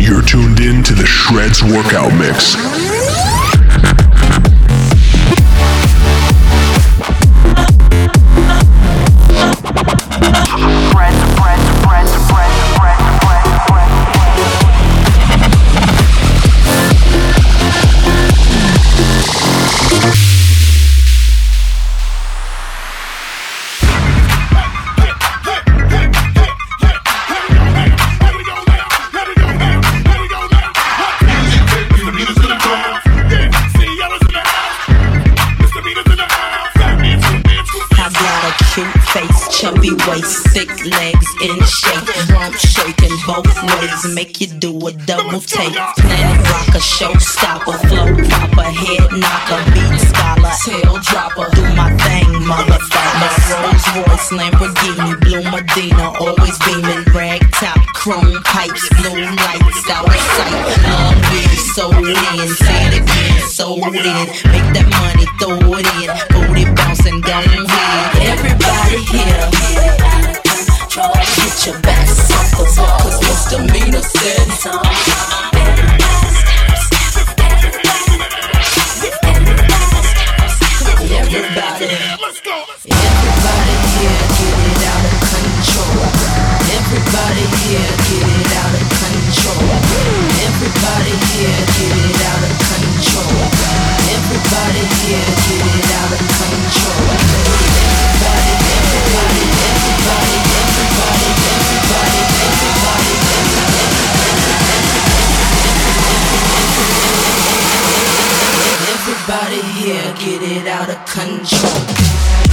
You're tuned in to the Shreds Workout Mix. here, get it out of control.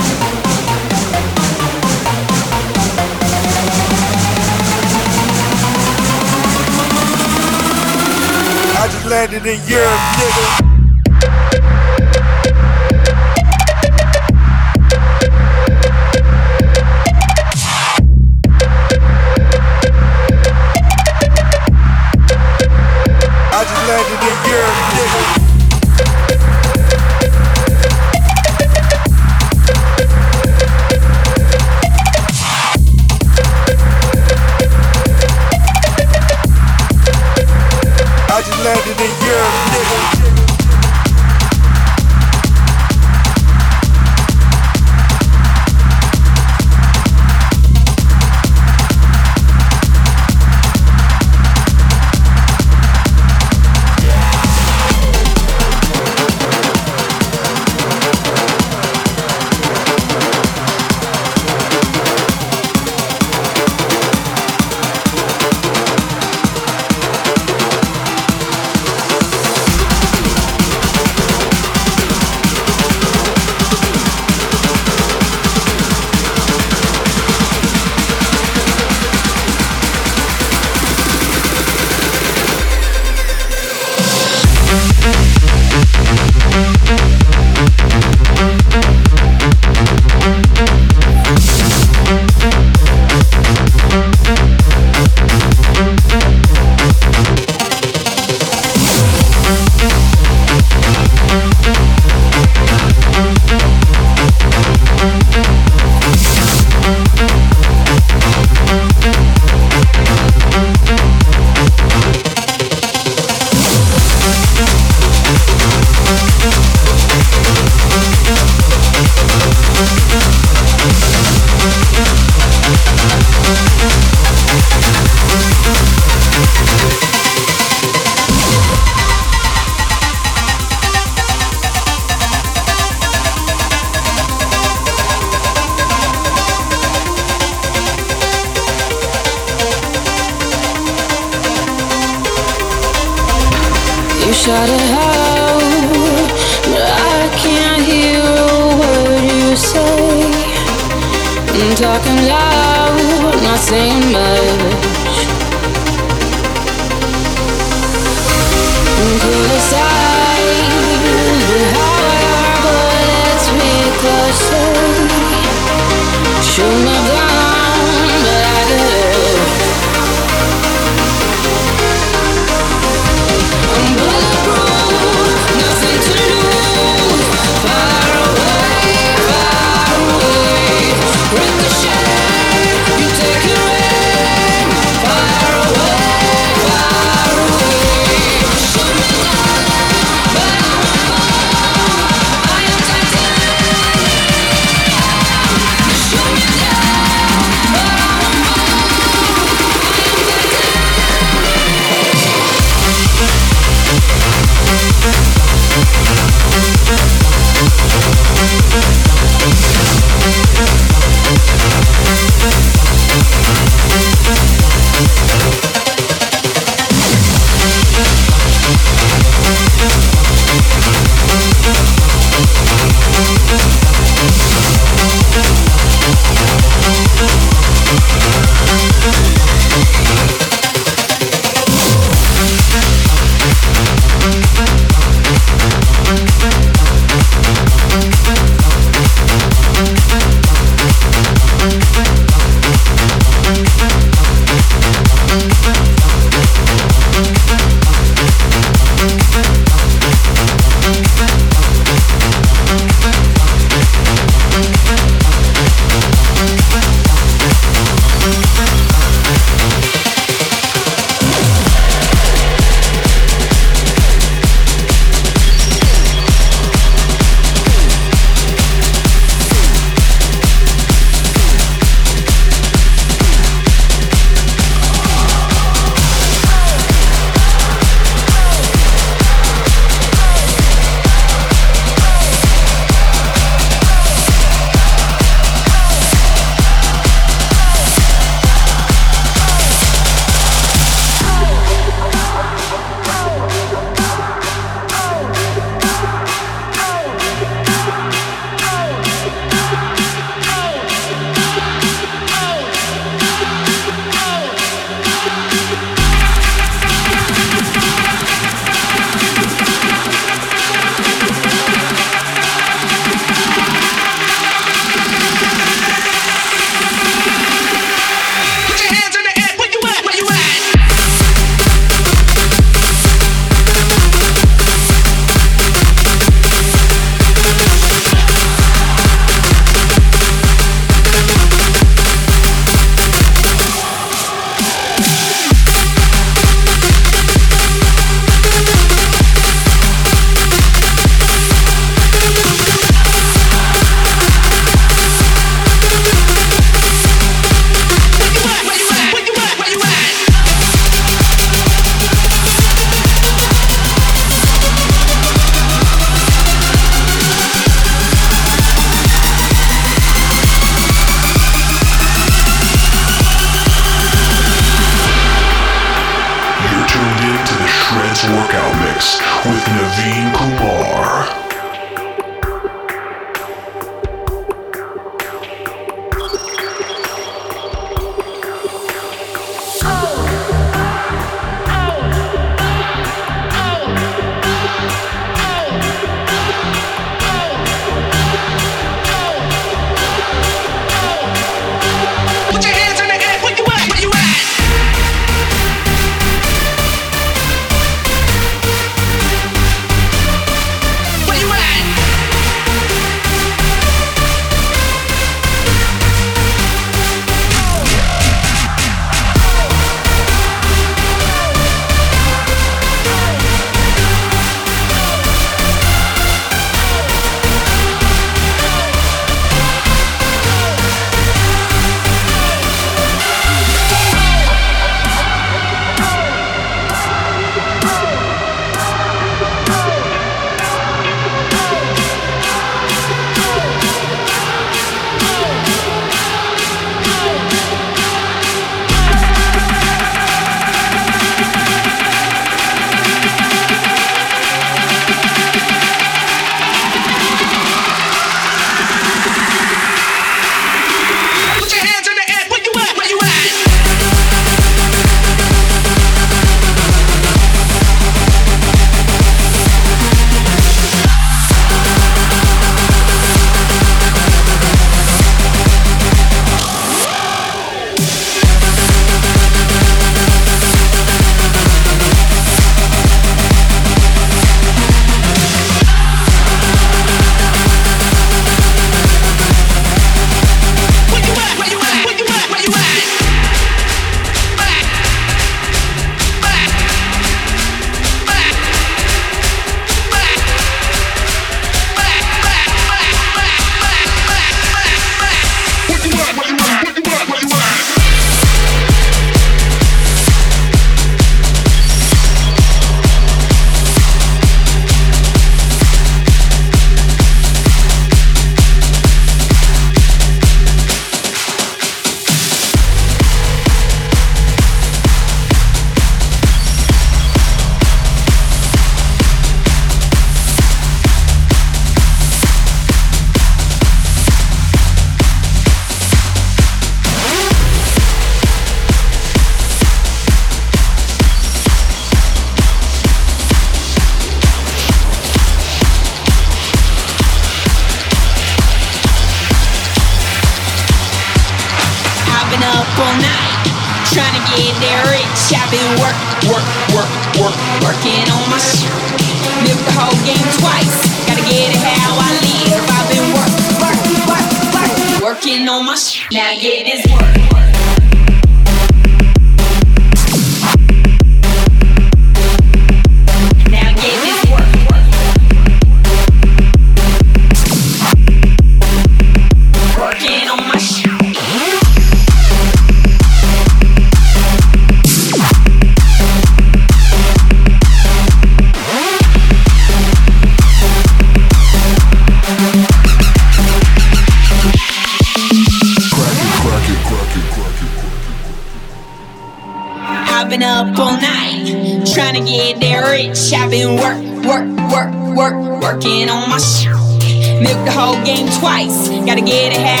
Gotta get it, have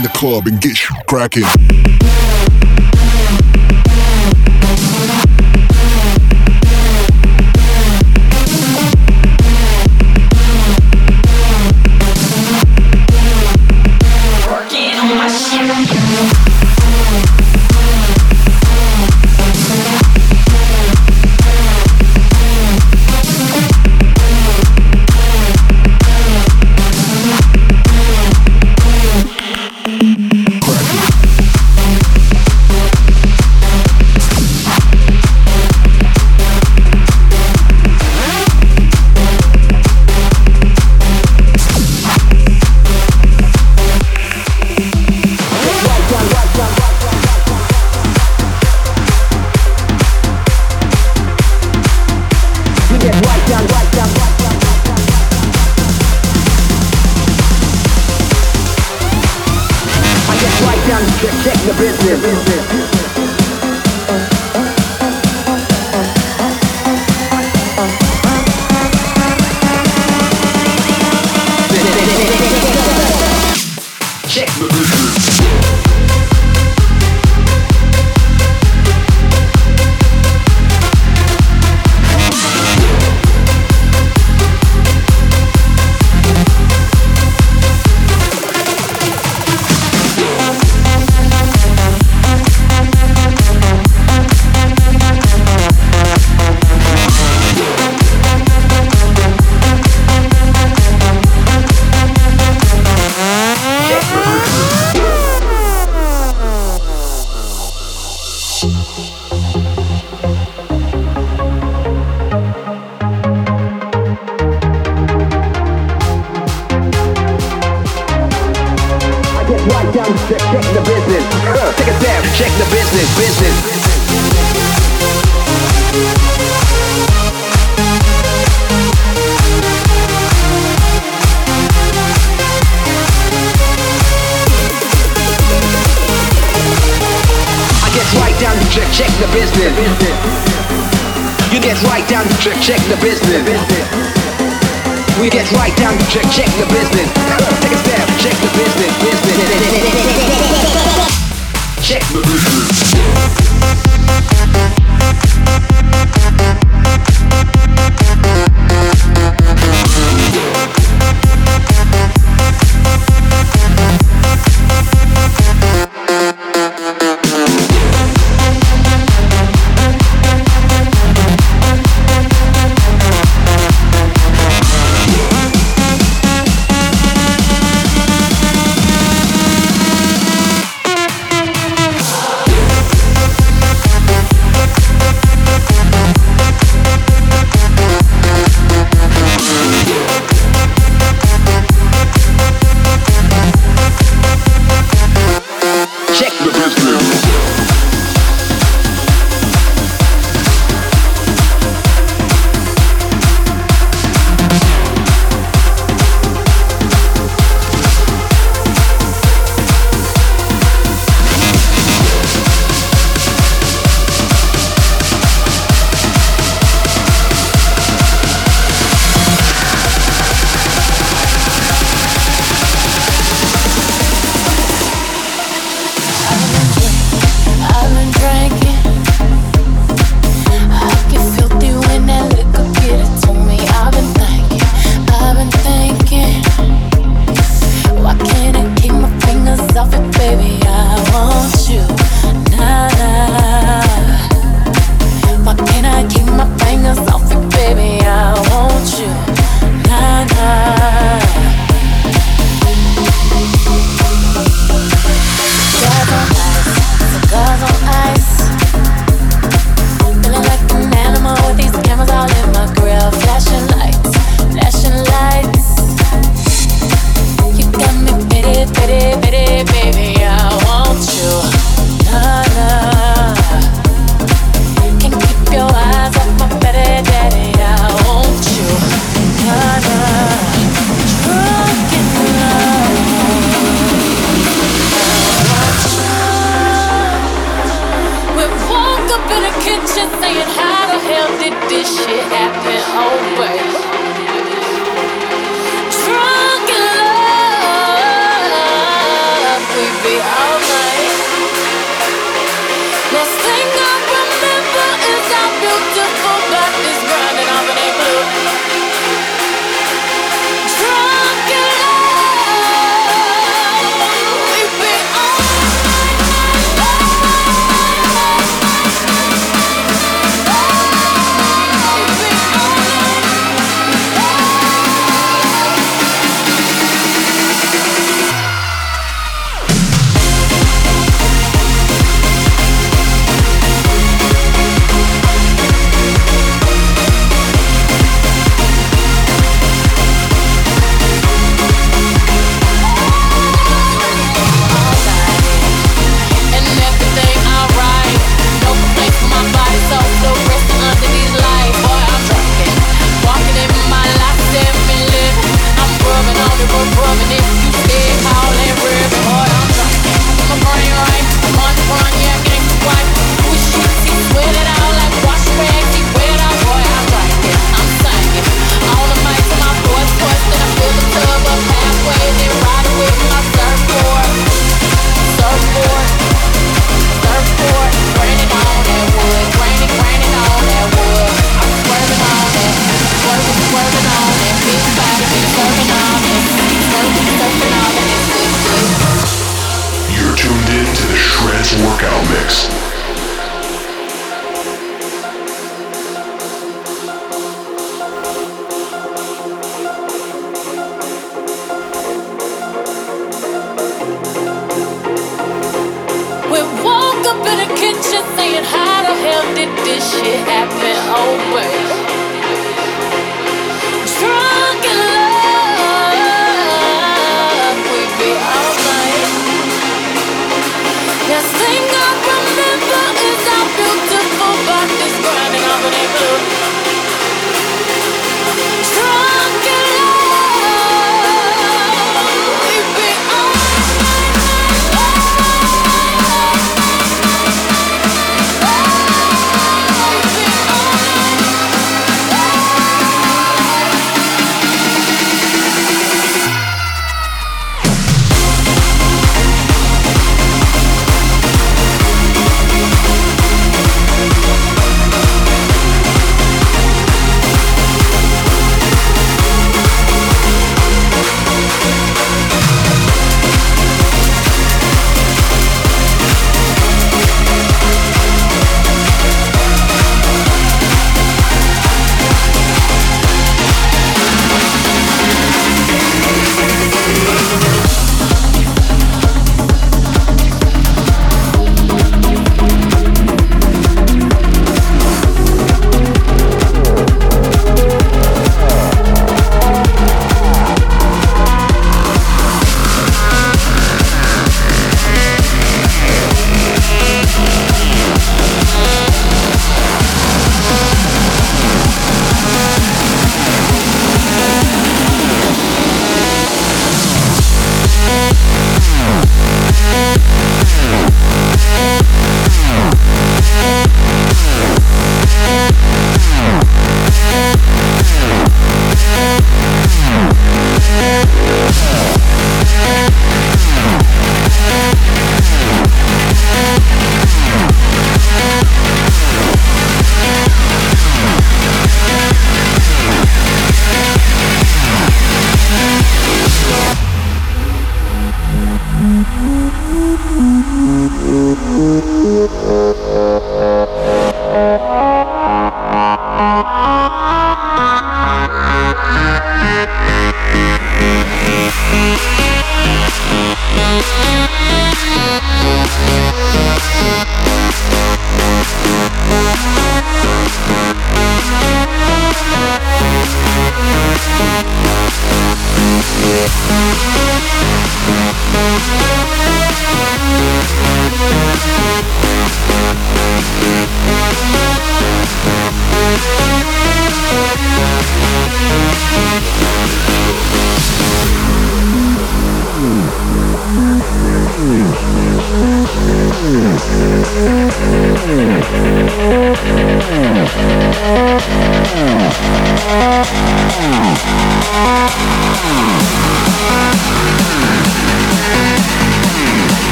in the club and get you cracking.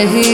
To